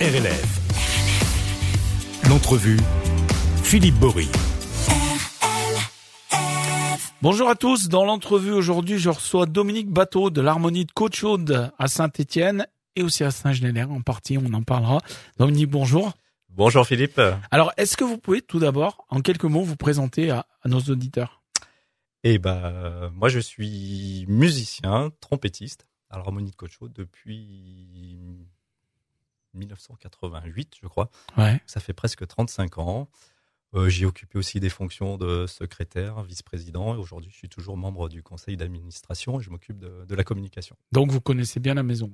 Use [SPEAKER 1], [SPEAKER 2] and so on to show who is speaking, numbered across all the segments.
[SPEAKER 1] RLF. L'entrevue, Philippe Bory.
[SPEAKER 2] Bonjour à tous. Dans l'entrevue aujourd'hui, je reçois Dominique Bateau de l'Harmonie de Côte-Chaude à Saint-Étienne et aussi à Saint-Genélaire. En partie, on en parlera. Dominique, bonjour.
[SPEAKER 3] Bonjour Philippe.
[SPEAKER 2] Alors, est-ce que vous pouvez tout d'abord, en quelques mots, vous présenter à, à nos auditeurs?
[SPEAKER 3] Eh ben, moi je suis musicien, trompettiste à l'Harmonie de Côte-Chaude depuis 1988, je crois.
[SPEAKER 2] Ouais.
[SPEAKER 3] Ça fait presque 35 ans. Euh, J'ai occupé aussi des fonctions de secrétaire, vice-président, et aujourd'hui je suis toujours membre du conseil d'administration et je m'occupe de, de la communication.
[SPEAKER 2] Donc, vous connaissez bien la maison.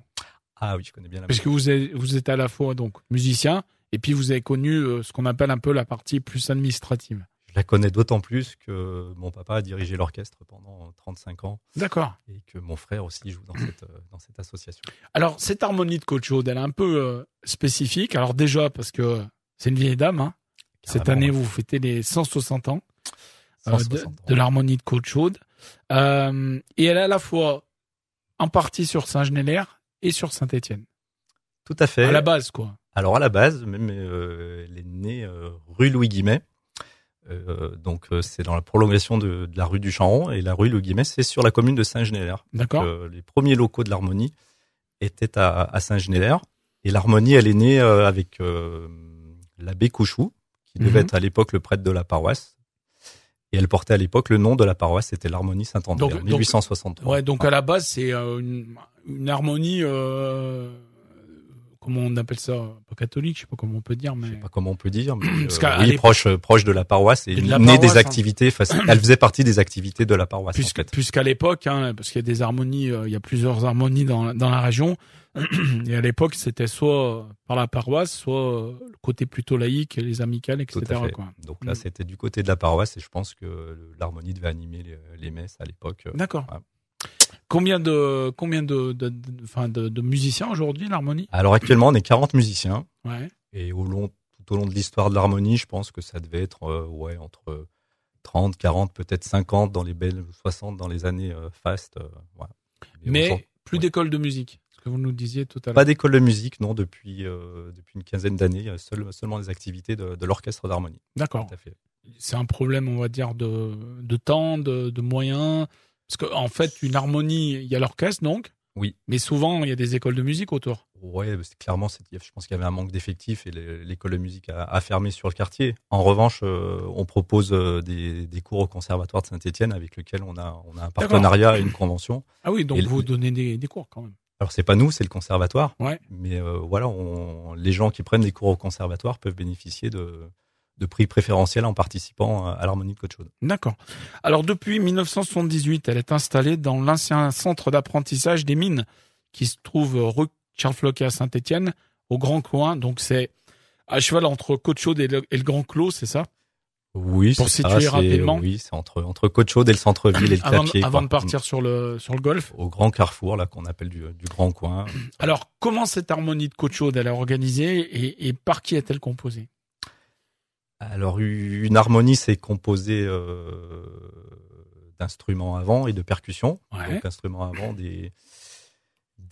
[SPEAKER 3] Ah oui, je connais bien la
[SPEAKER 2] Parce que vous êtes, vous êtes à la fois donc musicien et puis vous avez connu euh, ce qu'on appelle un peu la partie plus administrative.
[SPEAKER 3] Je la connais d'autant plus que mon papa a dirigé l'orchestre pendant 35 ans
[SPEAKER 2] D'accord.
[SPEAKER 3] et que mon frère aussi joue dans cette, euh, dans cette association.
[SPEAKER 2] Alors, cette harmonie de Côte-Chaude, elle est un peu euh, spécifique. Alors déjà, parce que c'est une vieille dame. Hein. Cette année, vous fêtez les 160 ans. euh,
[SPEAKER 3] 160
[SPEAKER 2] de,
[SPEAKER 3] ans.
[SPEAKER 2] de l'harmonie de Côte-Chaude. Euh, et elle est à la fois en partie sur Saint-Genélaire et sur Saint-Étienne.
[SPEAKER 3] Tout à fait.
[SPEAKER 2] À la base, quoi.
[SPEAKER 3] Alors à la base, même elle est née rue Louis Guimet. Euh, donc euh, c'est dans la prolongation de, de la rue du Chamron et la rue Louis Guimet, c'est sur la commune de Saint-Genélaire.
[SPEAKER 2] D'accord.
[SPEAKER 3] Euh, les premiers locaux de l'harmonie étaient à, à Saint-Genélaire et l'harmonie elle est née euh, avec euh, l'abbé Couchou qui devait
[SPEAKER 2] Mhm.
[SPEAKER 3] être à l'époque le prêtre de la paroisse. Et elle portait à l'époque le nom de la paroisse, c'était l'harmonie Saint-André, en
[SPEAKER 2] donc-
[SPEAKER 3] 1863.
[SPEAKER 2] Ouais, donc à la base, c'est une, une harmonie, euh, comment on appelle ça Pas catholique, je sais pas comment on peut dire, mais...
[SPEAKER 3] Je sais pas comment on peut dire, mais
[SPEAKER 2] Parce
[SPEAKER 3] euh, oui, proche, proche de la paroisse et,
[SPEAKER 2] Et de la
[SPEAKER 3] née
[SPEAKER 2] paroisse,
[SPEAKER 3] des
[SPEAKER 2] hein.
[SPEAKER 3] activités. Elle faisait partie des activités de la paroisse. en fait.
[SPEAKER 2] puisqu'à l'époque, hein, parce qu'il y a des harmonies, euh, il y a plusieurs harmonies dans, dans la région, et à l'époque, c'était soit par la paroisse, soit euh, le côté plutôt laïque, les amicales,
[SPEAKER 3] Tout
[SPEAKER 2] etc.
[SPEAKER 3] à fait.
[SPEAKER 2] Quoi.
[SPEAKER 3] Donc là,
[SPEAKER 2] Mm.
[SPEAKER 3] c'était du côté de la paroisse et je pense que l'harmonie devait animer les, les messes à l'époque.
[SPEAKER 2] D'accord.
[SPEAKER 3] Ouais.
[SPEAKER 2] Combien de combien de de, de, enfin, de, de musiciens aujourd'hui l'harmonie?
[SPEAKER 3] Alors actuellement, on est 40 musiciens
[SPEAKER 2] Ouais.
[SPEAKER 3] et au long, tout au long de l'histoire de l'harmonie, je pense que ça devait être euh, ouais entre 30, 40, peut-être 50 dans les belles 60 dans les années euh, fastes. euh,
[SPEAKER 2] Mais plus
[SPEAKER 3] ouais.
[SPEAKER 2] d'école de musique, ce que vous nous disiez tout à l'heure.
[SPEAKER 3] Pas d'école de musique, non, depuis euh, depuis une quinzaine d'années, seul- seulement les activités de, de l'orchestre d'harmonie.
[SPEAKER 2] D'accord. C'est un problème, on va dire, de de temps, de, de moyens. Parce qu'en en fait, une harmonie, il y a l'orchestre donc.
[SPEAKER 3] Oui.
[SPEAKER 2] Mais souvent, il y a des écoles de musique autour.
[SPEAKER 3] C'est clairement, je pense qu'il y avait un manque d'effectifs et l'école de musique a, a fermé sur le quartier. En revanche, euh, on propose euh, des, des cours au conservatoire de Saint-Étienne avec lequel on a, on a un partenariat et une convention.
[SPEAKER 2] Ah oui, donc
[SPEAKER 3] Et
[SPEAKER 2] vous
[SPEAKER 3] le-
[SPEAKER 2] donnez des, des cours quand même.
[SPEAKER 3] Alors c'est pas nous, c'est le conservatoire.
[SPEAKER 2] Ouais.
[SPEAKER 3] Mais euh, voilà, on, les gens qui prennent des cours au conservatoire peuvent bénéficier de, de prix préférentiels en participant à l'harmonie de Côte-Chaude.
[SPEAKER 2] D'accord. Alors depuis 1978, elle est installée dans l'ancien centre d'apprentissage des mines qui se trouve rue Charles Floquet à Saint-Étienne, au Grand Coin. Donc c'est à cheval entre Côte-Chaude et le, et le Grand Clos, c'est ça?
[SPEAKER 3] Oui,
[SPEAKER 2] Pour
[SPEAKER 3] c'est
[SPEAKER 2] situer
[SPEAKER 3] ça,
[SPEAKER 2] rapidement.
[SPEAKER 3] Oui, c'est entre entre Côte-Chaude et le centre-ville et le
[SPEAKER 2] Avant,
[SPEAKER 3] Clapier.
[SPEAKER 2] avant
[SPEAKER 3] quoi.
[SPEAKER 2] de partir sur le sur le golf.
[SPEAKER 3] au grand carrefour là qu'on appelle du, du grand coin.
[SPEAKER 2] Alors comment cette harmonie de Côte-Chaude elle est organisée et, et par qui est-elle composée?
[SPEAKER 3] Alors une harmonie c'est composé euh, d'instruments avant et de percussions.
[SPEAKER 2] Ouais.
[SPEAKER 3] Donc instruments avant des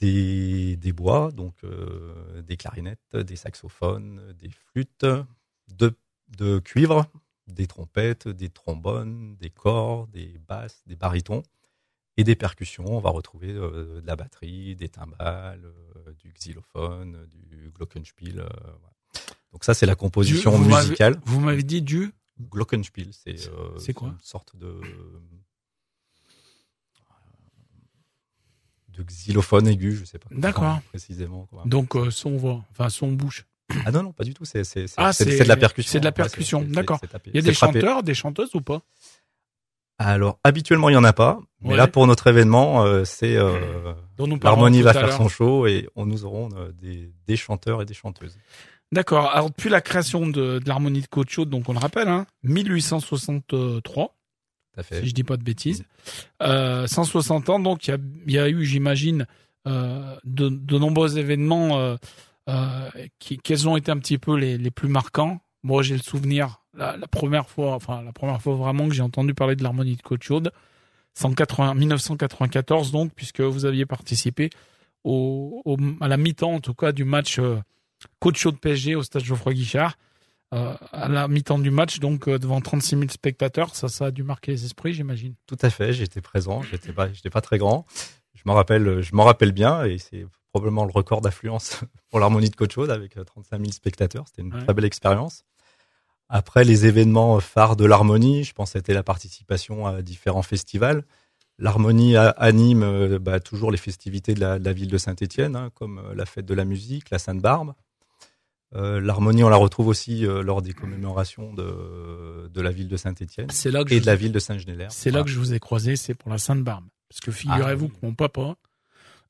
[SPEAKER 3] des, des bois, donc euh, des clarinettes, des saxophones, des flûtes, de, de cuivre, des trompettes, des trombones, des corps, des basses, des barytons et des percussions. On va retrouver euh, de la batterie, des timbales, euh, du xylophone, du glockenspiel. voilà. Donc ça c'est la composition
[SPEAKER 2] Du- vous m'avez-
[SPEAKER 3] musicale.
[SPEAKER 2] Vous m'avez dit du
[SPEAKER 3] Glockenspiel, c'est euh,
[SPEAKER 2] C'est quoi
[SPEAKER 3] une sorte de de xylophone aigu, je sais pas.
[SPEAKER 2] D'accord.
[SPEAKER 3] Précisément. quoi.
[SPEAKER 2] donc euh, son voix, enfin son bouche.
[SPEAKER 3] Ah non non, pas du tout. C'est
[SPEAKER 2] Ah,
[SPEAKER 3] de la percussion.
[SPEAKER 2] c'est de la percussion, d'accord. Il y a des
[SPEAKER 3] frappé.
[SPEAKER 2] chanteurs, des chanteuses ou pas?
[SPEAKER 3] Alors habituellement il y en a pas, mais
[SPEAKER 2] Ouais.
[SPEAKER 3] là pour notre événement, euh, c'est euh, l'harmonie va faire son show et on nous aurons des des chanteurs et des chanteuses.
[SPEAKER 2] D'accord. Alors depuis la création de, de l'harmonie de Côte-Chaude, donc on le rappelle, hein, 1863,
[SPEAKER 3] Tout à fait.
[SPEAKER 2] si je dis pas de bêtises, euh, 160 ans. Donc il y a, il y a eu, j'imagine, euh, de, de nombreux événements. Euh, euh, qui, quels ont été un petit peu les, les plus marquants Moi, j'ai le souvenir la, la première fois, enfin la première fois vraiment que j'ai entendu parler de l'harmonie de Côte-Chaude, 180 1994 donc, puisque vous aviez participé au, au- à la mi-temps en tout cas du match euh, coach show de PSG au stade Geoffroy Guichard. Euh, à la mi-temps du match, donc euh, devant 36 000 spectateurs, ça, ça a dû marquer les esprits, j'imagine.
[SPEAKER 3] Tout à fait, j'étais présent, j'étais pas, j'étais pas très grand. Je m'en rappelle, je m'en rappelle bien, et c'est probablement le record d'affluence pour l'harmonie de Coach avec 35 000 spectateurs. C'était une
[SPEAKER 2] Ouais.
[SPEAKER 3] très belle expérience. Après les événements phares de l'harmonie, je pense que c'était la participation à différents festivals. L'harmonie anime euh, bah, toujours les festivités de la, de la ville de Saint-Étienne, comme euh, la fête de la musique, la Sainte-Barbe. Euh, L'harmonie, on la retrouve aussi euh, lors des commémorations de, de la ville de Saint-Étienne et
[SPEAKER 2] je
[SPEAKER 3] de la ville de Saint-Genélaire.
[SPEAKER 2] C'est là que je vous ai croisé, c'est pour la Sainte-Barbe. Parce que figurez-vous
[SPEAKER 3] Ah, oui.
[SPEAKER 2] que mon papa,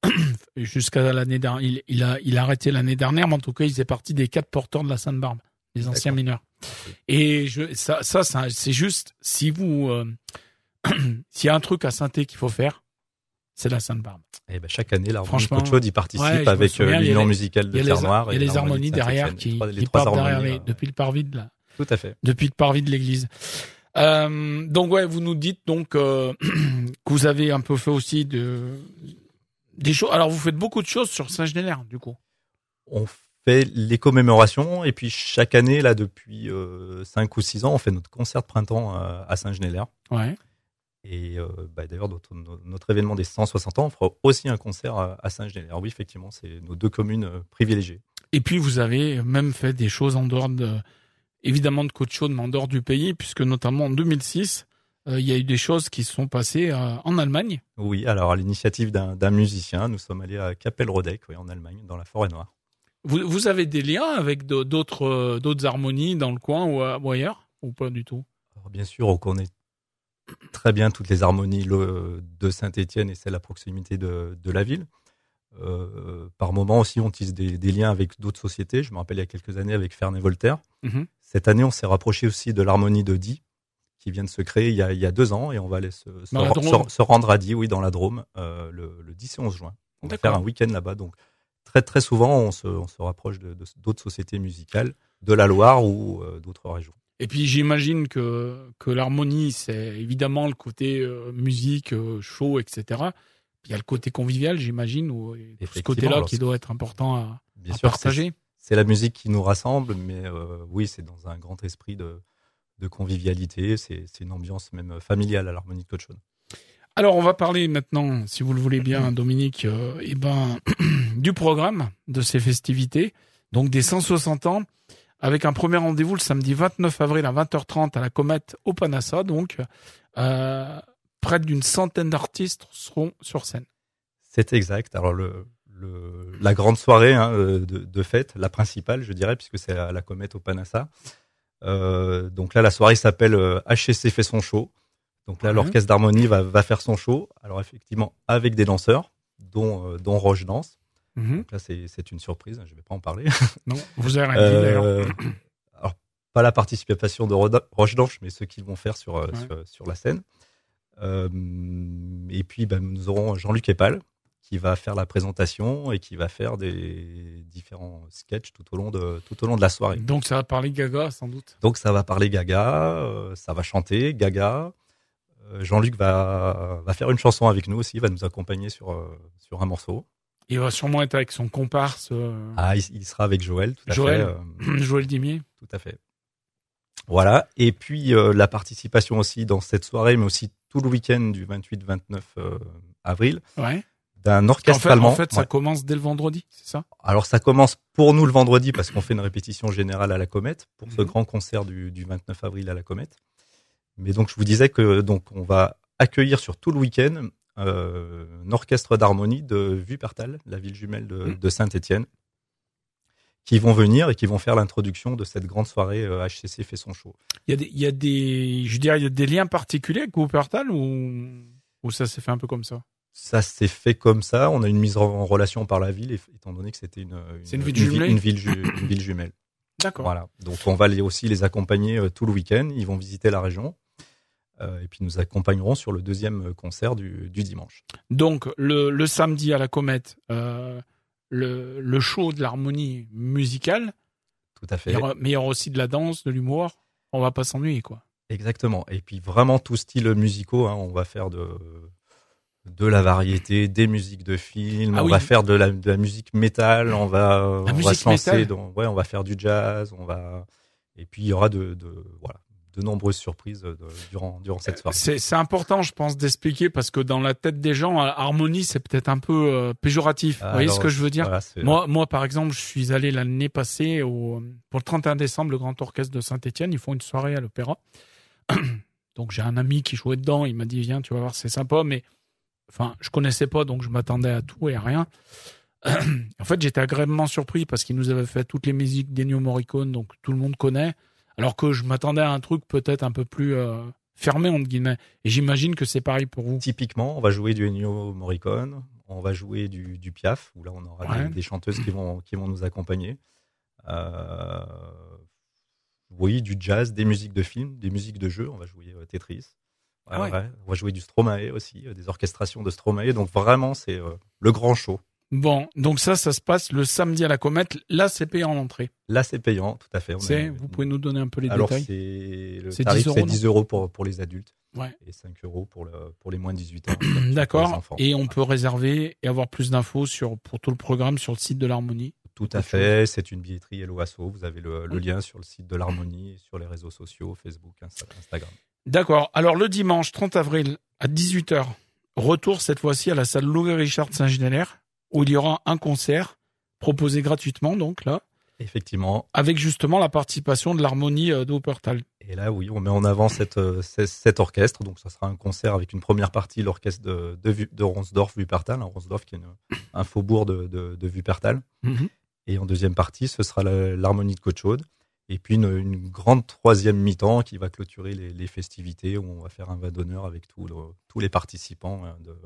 [SPEAKER 2] jusqu'à l'année dernière, il, il a, il a arrêté l'année dernière, mais en tout cas, il faisait partie des quatre porteurs de la Sainte-Barbe, les anciens mineurs. Et je, ça, ça, ça, c'est juste, si vous, euh, s'il y a un truc à Sainté qu'il faut faire, c'est la Sainte-Barbe.
[SPEAKER 3] Et ben, chaque année, l'harmonie
[SPEAKER 2] Franchement,
[SPEAKER 3] y participe
[SPEAKER 2] ouais,
[SPEAKER 3] avec euh, l'union musicale de
[SPEAKER 2] les,
[SPEAKER 3] Terre-Noire
[SPEAKER 2] il y a
[SPEAKER 3] et
[SPEAKER 2] les harmonies
[SPEAKER 3] de
[SPEAKER 2] derrière qui,
[SPEAKER 3] Les trois-
[SPEAKER 2] qui partent derrière les-
[SPEAKER 3] euh,
[SPEAKER 2] depuis le parvis de la,
[SPEAKER 3] Tout à fait.
[SPEAKER 2] depuis le parvis de l'église. Euh, donc ouais, vous nous dites donc euh, que vous avez un peu fait aussi de des choses. Alors vous faites beaucoup de choses sur Saint-Genélaire, du coup.
[SPEAKER 3] On fait les commémorations et puis chaque année, là, depuis 5 ou 6 ans, on fait notre concert de printemps euh, à Saint-Genélaire.
[SPEAKER 2] Ouais.
[SPEAKER 3] Et euh, bah, d'ailleurs, notre, notre événement des 160 ans, on fera aussi un concert à, à Saint-Genélaire. Oui, effectivement, c'est nos deux communes euh, privilégiées.
[SPEAKER 2] Et puis vous avez même fait des choses en dehors de, évidemment de Côte Chaude, mais en dehors du pays, puisque notamment en 2006, euh, il y a eu des choses qui se sont passées en Allemagne.
[SPEAKER 3] Oui, alors à l'initiative d'un musicien, nous sommes allés à Kapellrodeck, oui, en Allemagne, dans la forêt noire.
[SPEAKER 2] Vous, vous avez des liens avec d'autres harmonies dans le coin ou ailleurs ou pas du tout?
[SPEAKER 3] Alors, bien sûr, on connaît très bien toutes les harmonies de Saint-Étienne et celles à proximité de, de la ville. Euh, par moment aussi, on tisse des, des liens avec d'autres sociétés. Je me rappelle il y a quelques années avec Ferney Voltaire.
[SPEAKER 2] Mhm.
[SPEAKER 3] Cette année, on s'est rapproché aussi de l'harmonie de Die, qui vient de se créer il y a, il y a deux ans, et on va aller se, rendre à Die, oui, dans la Drôme, euh, le, le 10 et 11 juin. On va faire un week-end là-bas. Donc, très très souvent, on se, on rapproche de de- d'autres sociétés musicales de la Loire ou euh, d'autres régions.
[SPEAKER 2] Et puis j'imagine que, que l'harmonie, c'est évidemment le côté euh, musique, euh, show, etc. Il y a le côté convivial, j'imagine, ou ce côté-là qui doit être important à,
[SPEAKER 3] Bien
[SPEAKER 2] à
[SPEAKER 3] sûr,
[SPEAKER 2] partager.
[SPEAKER 3] c'est la musique qui nous rassemble, mais euh, oui, c'est dans un grand esprit de, de convivialité. C'est une ambiance même familiale à l'harmonie de Côte-Chaude.
[SPEAKER 2] Alors on va parler maintenant, si vous le voulez bien, Dominique, euh, eh ben, du programme de ces festivités, donc des 160 ans, avec un premier rendez-vous le samedi 29 avril à 20h30 à la Comète au Panassa, donc euh, près d'une centaine d'artistes seront sur scène.
[SPEAKER 3] C'est exact. Alors le, le- la grande soirée hein, euh, de, de fête, la principale, je dirais, puisque c'est à la comète au Panassa. Euh, donc là, la soirée s'appelle HCC fait son show. Donc là,
[SPEAKER 2] Mhm.
[SPEAKER 3] l'orchestre d'harmonie va, va faire son show. Alors effectivement, avec des danseurs, dont, euh, dont Roche danse.
[SPEAKER 2] Mhm.
[SPEAKER 3] Donc là, c'est une surprise. Je vais pas en parler.
[SPEAKER 2] Non, vous avez rien dit d'ailleurs.
[SPEAKER 3] Euh, alors, pas la participation de Roche Danche, mais ceux qu'ils vont faire sur, euh,
[SPEAKER 2] Ouais.
[SPEAKER 3] sur, sur la scène. Euh, et puis, ben, nous aurons Jean-Luc Epal, qui va faire la présentation et qui va faire des différents sketchs tout au long de, tout au long de la soirée.
[SPEAKER 2] Donc ça va parler Gaga sans doute.
[SPEAKER 3] Donc, ça va parler Gaga, euh, ça va chanter Gaga. Jean-Luc va, va faire une chanson avec nous aussi, va nous accompagner sur, sur un morceau.
[SPEAKER 2] Il va sûrement être avec son comparse euh,
[SPEAKER 3] Ah, il, sera avec Joël, tout à
[SPEAKER 2] Joël.
[SPEAKER 3] fait. euh,
[SPEAKER 2] Joël Dimier.
[SPEAKER 3] Tout à fait. Voilà. Et puis euh, la participation aussi dans cette soirée, mais aussi tout le week-end du 28-29 euh, avril,
[SPEAKER 2] Ouais.
[SPEAKER 3] d'un
[SPEAKER 2] En
[SPEAKER 3] orchestre
[SPEAKER 2] fait,
[SPEAKER 3] allemand.
[SPEAKER 2] en fait ça
[SPEAKER 3] Ouais.
[SPEAKER 2] commence dès le vendredi, c'est ça?
[SPEAKER 3] Alors ça commence pour nous le vendredi parce qu'on fait une répétition générale à la Comète pour ce
[SPEAKER 2] Mhm.
[SPEAKER 3] grand concert du, du 29 avril à la Comète. Mais donc je vous disais que donc on va accueillir sur tout le week-end euh, un orchestre d'harmonie de Wuppertal, la ville jumelle de,
[SPEAKER 2] Mhm.
[SPEAKER 3] de Saint-Étienne, qui vont venir et qui vont faire l'introduction de cette grande soirée euh, HCC fait son show.
[SPEAKER 2] Il y a des, il y a des, je dirais, il y a des liens particuliers avec Wuppertal ou, ou ça s'est fait un peu comme ça?
[SPEAKER 3] Ça s'est fait comme ça. On a une mise en relation par la ville, étant donné que c'était une,
[SPEAKER 2] ville jumelée
[SPEAKER 3] une ville, ju- une ville jumelle.
[SPEAKER 2] D'accord.
[SPEAKER 3] Voilà. Donc on va les, aussi les accompagner euh, tout le week-end. Ils vont visiter la région. Euh, et puis nous accompagnerons sur le deuxième concert du, du dimanche.
[SPEAKER 2] Donc le, le samedi à la Comète, euh, le, le show de l'harmonie musicale,
[SPEAKER 3] Tout à fait.
[SPEAKER 2] mais il y aura aussi de la danse, de l'humour. On va pas s'ennuyer quoi.
[SPEAKER 3] Exactement. Et puis vraiment tout style musicaux. hein. On va faire de, de la variété, des musiques de films.
[SPEAKER 2] Ah
[SPEAKER 3] on
[SPEAKER 2] oui.
[SPEAKER 3] va faire de la, de la musique métal. On va, on va
[SPEAKER 2] musique
[SPEAKER 3] se lancer
[SPEAKER 2] métal
[SPEAKER 3] dans, ouais, on va faire du jazz. On va, et puis il y aura de, de voilà, de nombreuses surprises de- durant durant cette soirée.
[SPEAKER 2] C'est important, je pense, d'expliquer parce que dans la tête des gens, euh, harmonie, c'est peut-être un peu euh, péjoratif. Vous voyez
[SPEAKER 3] Alors,
[SPEAKER 2] ce que je veux dire?
[SPEAKER 3] voilà,
[SPEAKER 2] Moi, moi, par exemple, je suis allé l'année passée au, pour le 31 décembre, le Grand Orchestre de Saint-Etienne. Ils font une soirée à l'Opéra. donc, j'ai un ami qui jouait dedans. Il m'a dit, viens, tu vas voir, c'est sympa. Mais, enfin, je connaissais pas, donc je m'attendais à tout et à rien. en fait, j'étais agréablement surpris parce qu'il nous avait fait toutes les musiques d'Ennio Morricone, donc tout le monde connaît. Alors que je m'attendais à un truc peut-être un peu plus euh, fermé, entre guillemets. Et j'imagine que c'est pareil pour vous.
[SPEAKER 3] Typiquement, on va jouer du Ennio Morricone, on va jouer du, du Piaf, où là on aura
[SPEAKER 2] Ouais.
[SPEAKER 3] des, des chanteuses qui vont, qui vont nous accompagner. Euh, oui, du jazz, des musiques de films, des musiques de jeux. On va jouer euh, Tetris.
[SPEAKER 2] Ah ouais.
[SPEAKER 3] ouais. On va jouer du Stromae aussi, des orchestrations de Stromae. Donc vraiment, c'est le grand show.
[SPEAKER 2] Bon, donc ça, ça se passe le samedi à la Comète. Là, c'est payé en entrée.
[SPEAKER 3] Là, c'est payant, tout à fait. On
[SPEAKER 2] C'est,
[SPEAKER 3] a-
[SPEAKER 2] vous pouvez nous donner un peu les
[SPEAKER 3] Alors,
[SPEAKER 2] détails
[SPEAKER 3] c'est le
[SPEAKER 2] C'est
[SPEAKER 3] tarif,
[SPEAKER 2] 10 euros,
[SPEAKER 3] c'est
[SPEAKER 2] non
[SPEAKER 3] 10 euros pour, pour les adultes
[SPEAKER 2] Ouais.
[SPEAKER 3] et 5 euros pour, le, pour les moins de 18 ans.
[SPEAKER 2] D'accord. Et on peut réserver et avoir plus d'infos sur pour tout le programme sur le site de l'Harmonie.
[SPEAKER 3] Tout à fait, c'est une billetterie LOASO. Vous avez le, lien sur le site de l'Harmonie, sur les réseaux sociaux, Facebook, Insta- Instagram.
[SPEAKER 2] D'accord. Alors le dimanche 30 avril à 18h, retour cette fois-ci à la salle Louis Richard Saint-Génélaire où il y aura un concert proposé gratuitement donc là
[SPEAKER 3] Effectivement.
[SPEAKER 2] avec justement la participation de l'Harmonie euh, de Wuppertal.
[SPEAKER 3] Et là, oui, on met en avant cette, euh, ce- cet orchestre. Donc, ça sera un concert avec une première partie, l'orchestre de, de, de Ronsdorf, Wuppertal. hein, Ronsdorf, qui est une- un faubourg de, de, de Wuppertal. Et en deuxième partie, ce sera l'harmonie de Côte-Chaude. Et puis une, une grande troisième mi-temps qui va clôturer les, les festivités où on va faire un vin d'honneur avec le- tous les participants euh, de-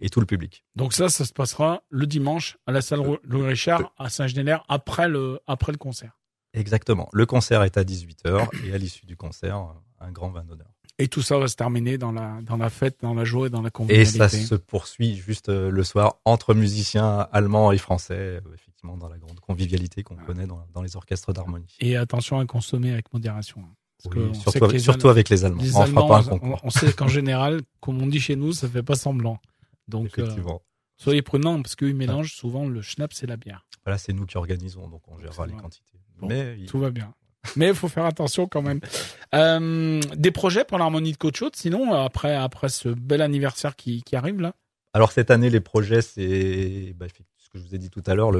[SPEAKER 3] et tout le public.
[SPEAKER 2] Donc ça, ça se passera le dimanche à la salle
[SPEAKER 3] Euh,
[SPEAKER 2] Louis Richard à Saint-Génélaire après le après le concert.
[SPEAKER 3] Exactement. Le concert est à 18h et à l'issue du concert, un grand vin d'honneur.
[SPEAKER 2] Et tout ça va se terminer dans la dans la fête, dans la joie et dans la
[SPEAKER 3] Et
[SPEAKER 2] convivialité.
[SPEAKER 3] ça se poursuit juste euh, le soir entre musiciens allemands et français, euh, effectivement dans la grande convivialité qu'on connaît dans, dans les orchestres d'harmonie.
[SPEAKER 2] Et attention à consommer avec modération. hein. Parce
[SPEAKER 3] Oui, surtout, avec,
[SPEAKER 2] les
[SPEAKER 3] surtout avec les Allemands.
[SPEAKER 2] Les
[SPEAKER 3] on ne fera
[SPEAKER 2] Allemands,
[SPEAKER 3] pas un
[SPEAKER 2] on,
[SPEAKER 3] concours.
[SPEAKER 2] on sait qu'en général, comme on dit chez nous, ça fait pas semblant. Donc, euh,
[SPEAKER 3] Effectivement.
[SPEAKER 2] soyez prudents parce qu'ils mélangent souvent le schnaps et la bière.
[SPEAKER 3] Voilà, c'est nous qui organisons, donc on gérera
[SPEAKER 2] C'est
[SPEAKER 3] les quantités.
[SPEAKER 2] Bon,
[SPEAKER 3] Mais il-
[SPEAKER 2] Tout va bien. Mais il faut faire attention quand même. Euh, des projets pour l'harmonie de Côte Chaude, sinon, après, après ce bel anniversaire qui, qui arrive là?
[SPEAKER 3] Alors cette année, les projets, c'est bah, ce que je vous ai dit tout à l'heure,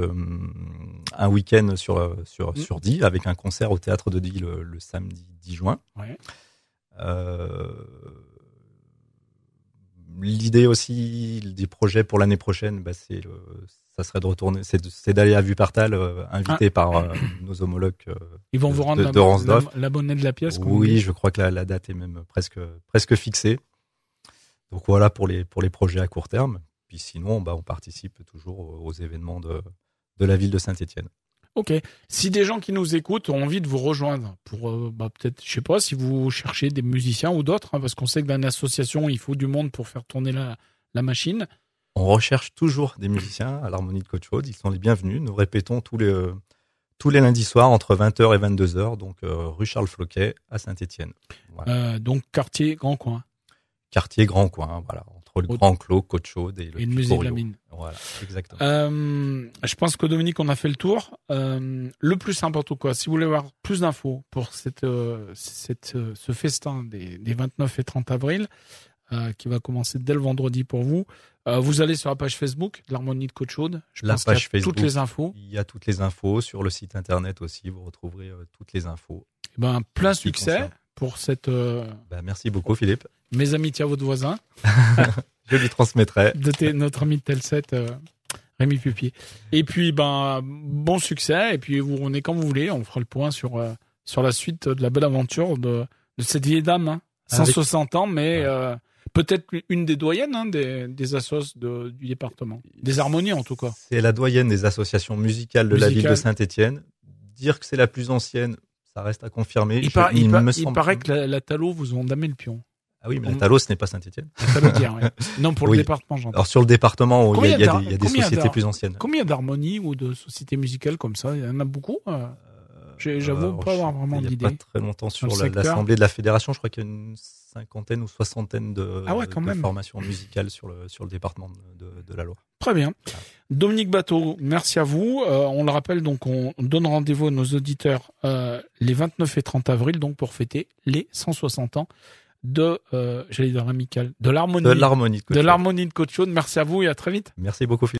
[SPEAKER 3] un week-end sur, sur,
[SPEAKER 2] Mm.
[SPEAKER 3] sur Die, avec un concert au théâtre de Die le, le samedi 10 juin.
[SPEAKER 2] Ouais.
[SPEAKER 3] Euh, L'idée aussi des projets pour l'année prochaine, bah, c'est le- ça serait de retourner, c'est d'aller à Wuppertal, euh, invité par euh, nos homologues. euh,
[SPEAKER 2] Ils vont
[SPEAKER 3] de-
[SPEAKER 2] vous rendre
[SPEAKER 3] de-
[SPEAKER 2] la,
[SPEAKER 3] de Ransdorf.
[SPEAKER 2] la, la monnaie de la pièce
[SPEAKER 3] oui, je crois que la, la date est même presque presque fixée. Donc voilà pour les pour les projets à court terme. Puis sinon, bah, on participe toujours aux, aux événements de de la ville de Saint-Étienne.
[SPEAKER 2] Ok. Si des gens qui nous écoutent ont envie de vous rejoindre pour, euh, bah, peut-être, je sais pas, si vous cherchez des musiciens ou d'autres, hein, parce qu'on sait que dans une association, il faut du monde pour faire tourner la, la machine.
[SPEAKER 3] On recherche toujours des musiciens à l'harmonie de Côte-Chaude. Ils sont les bienvenus. Nous répétons tous les euh, tous les lundis soirs entre 20h et 22h, donc euh, rue Charles Floquet à Saint-Étienne. Voilà.
[SPEAKER 2] Donc, quartier, grand coin.
[SPEAKER 3] Quartier Grand Coin, voilà, entre le Grand Clos, Côte-Chaude et le
[SPEAKER 2] Et le musée de la mine.
[SPEAKER 3] Voilà, exactement.
[SPEAKER 2] Euh, je pense que Dominique, on a fait le tour. Euh, le plus important, quoi, si vous voulez avoir plus d'infos pour cette, euh, cette, ce festin des, des 29 et 30 avril, qui va commencer dès le vendredi pour vous, vous allez sur la page Facebook de l'Harmonie de Côte Chaude. Je
[SPEAKER 3] La
[SPEAKER 2] pense qu'il y a
[SPEAKER 3] page Facebook.
[SPEAKER 2] toutes les infos.
[SPEAKER 3] Il y a toutes les infos sur le site internet aussi. Vous retrouverez toutes les infos.
[SPEAKER 2] Eh ben, plein succès pour cette
[SPEAKER 3] Bah, merci beaucoup, Philippe.
[SPEAKER 2] Mes amitiés à votre voisin
[SPEAKER 3] Je lui transmettrai.
[SPEAKER 2] de notre ami de Telset, euh, Rémi Pupier. Et puis ben bon succès et puis vous revenez quand vous voulez, on fera le point sur euh, sur la suite de la belle aventure de, de cette vieille dame, hein.
[SPEAKER 3] Avec-
[SPEAKER 2] 160 ans, mais
[SPEAKER 3] Ouais.
[SPEAKER 2] euh, peut-être une des doyennes hein, des des assos de, du département, des harmonies en tout cas.
[SPEAKER 3] C'est la doyenne des associations musicales de la ville de. Saint-Étienne. Dire que c'est la plus ancienne, ça reste à confirmer.
[SPEAKER 2] Il,
[SPEAKER 3] Je-
[SPEAKER 2] par- il, par-
[SPEAKER 3] me
[SPEAKER 2] il paraît que la, la Talo vous ont damé le pion.
[SPEAKER 3] Ah oui, mais la Talos n'est pas
[SPEAKER 2] veut dire, ouais. Non, pour
[SPEAKER 3] Oui.
[SPEAKER 2] le département, j'entends.
[SPEAKER 3] Alors sur le département, il y a, y des, y a sociétés plus anciennes?
[SPEAKER 2] Combien d'harmonies ou de sociétés musicales comme ça? Il y en a beaucoup euh J'avoue
[SPEAKER 3] Euh,
[SPEAKER 2] pas avoir vraiment
[SPEAKER 3] Il n'y a
[SPEAKER 2] d'idée.
[SPEAKER 3] pas très longtemps sur l'assemblée de la fédération, je crois qu'il y a une cinquantaine ou soixantaine de,
[SPEAKER 2] Ah ouais,
[SPEAKER 3] de formations musicales sur le, sur le département de, de- la Loire.
[SPEAKER 2] Très bien. Dominique Bateau, merci à vous. Euh, on le rappelle, donc, on donne rendez-vous à nos auditeurs euh, les 29 et 30 avril, donc pour fêter les 160 ans de, euh, j'allais dire amical, de l'harmonie,
[SPEAKER 3] De l'harmonie.
[SPEAKER 2] de l'harmonie de Côte Chaude. Merci à vous et à très vite.
[SPEAKER 3] Merci beaucoup, Philippe.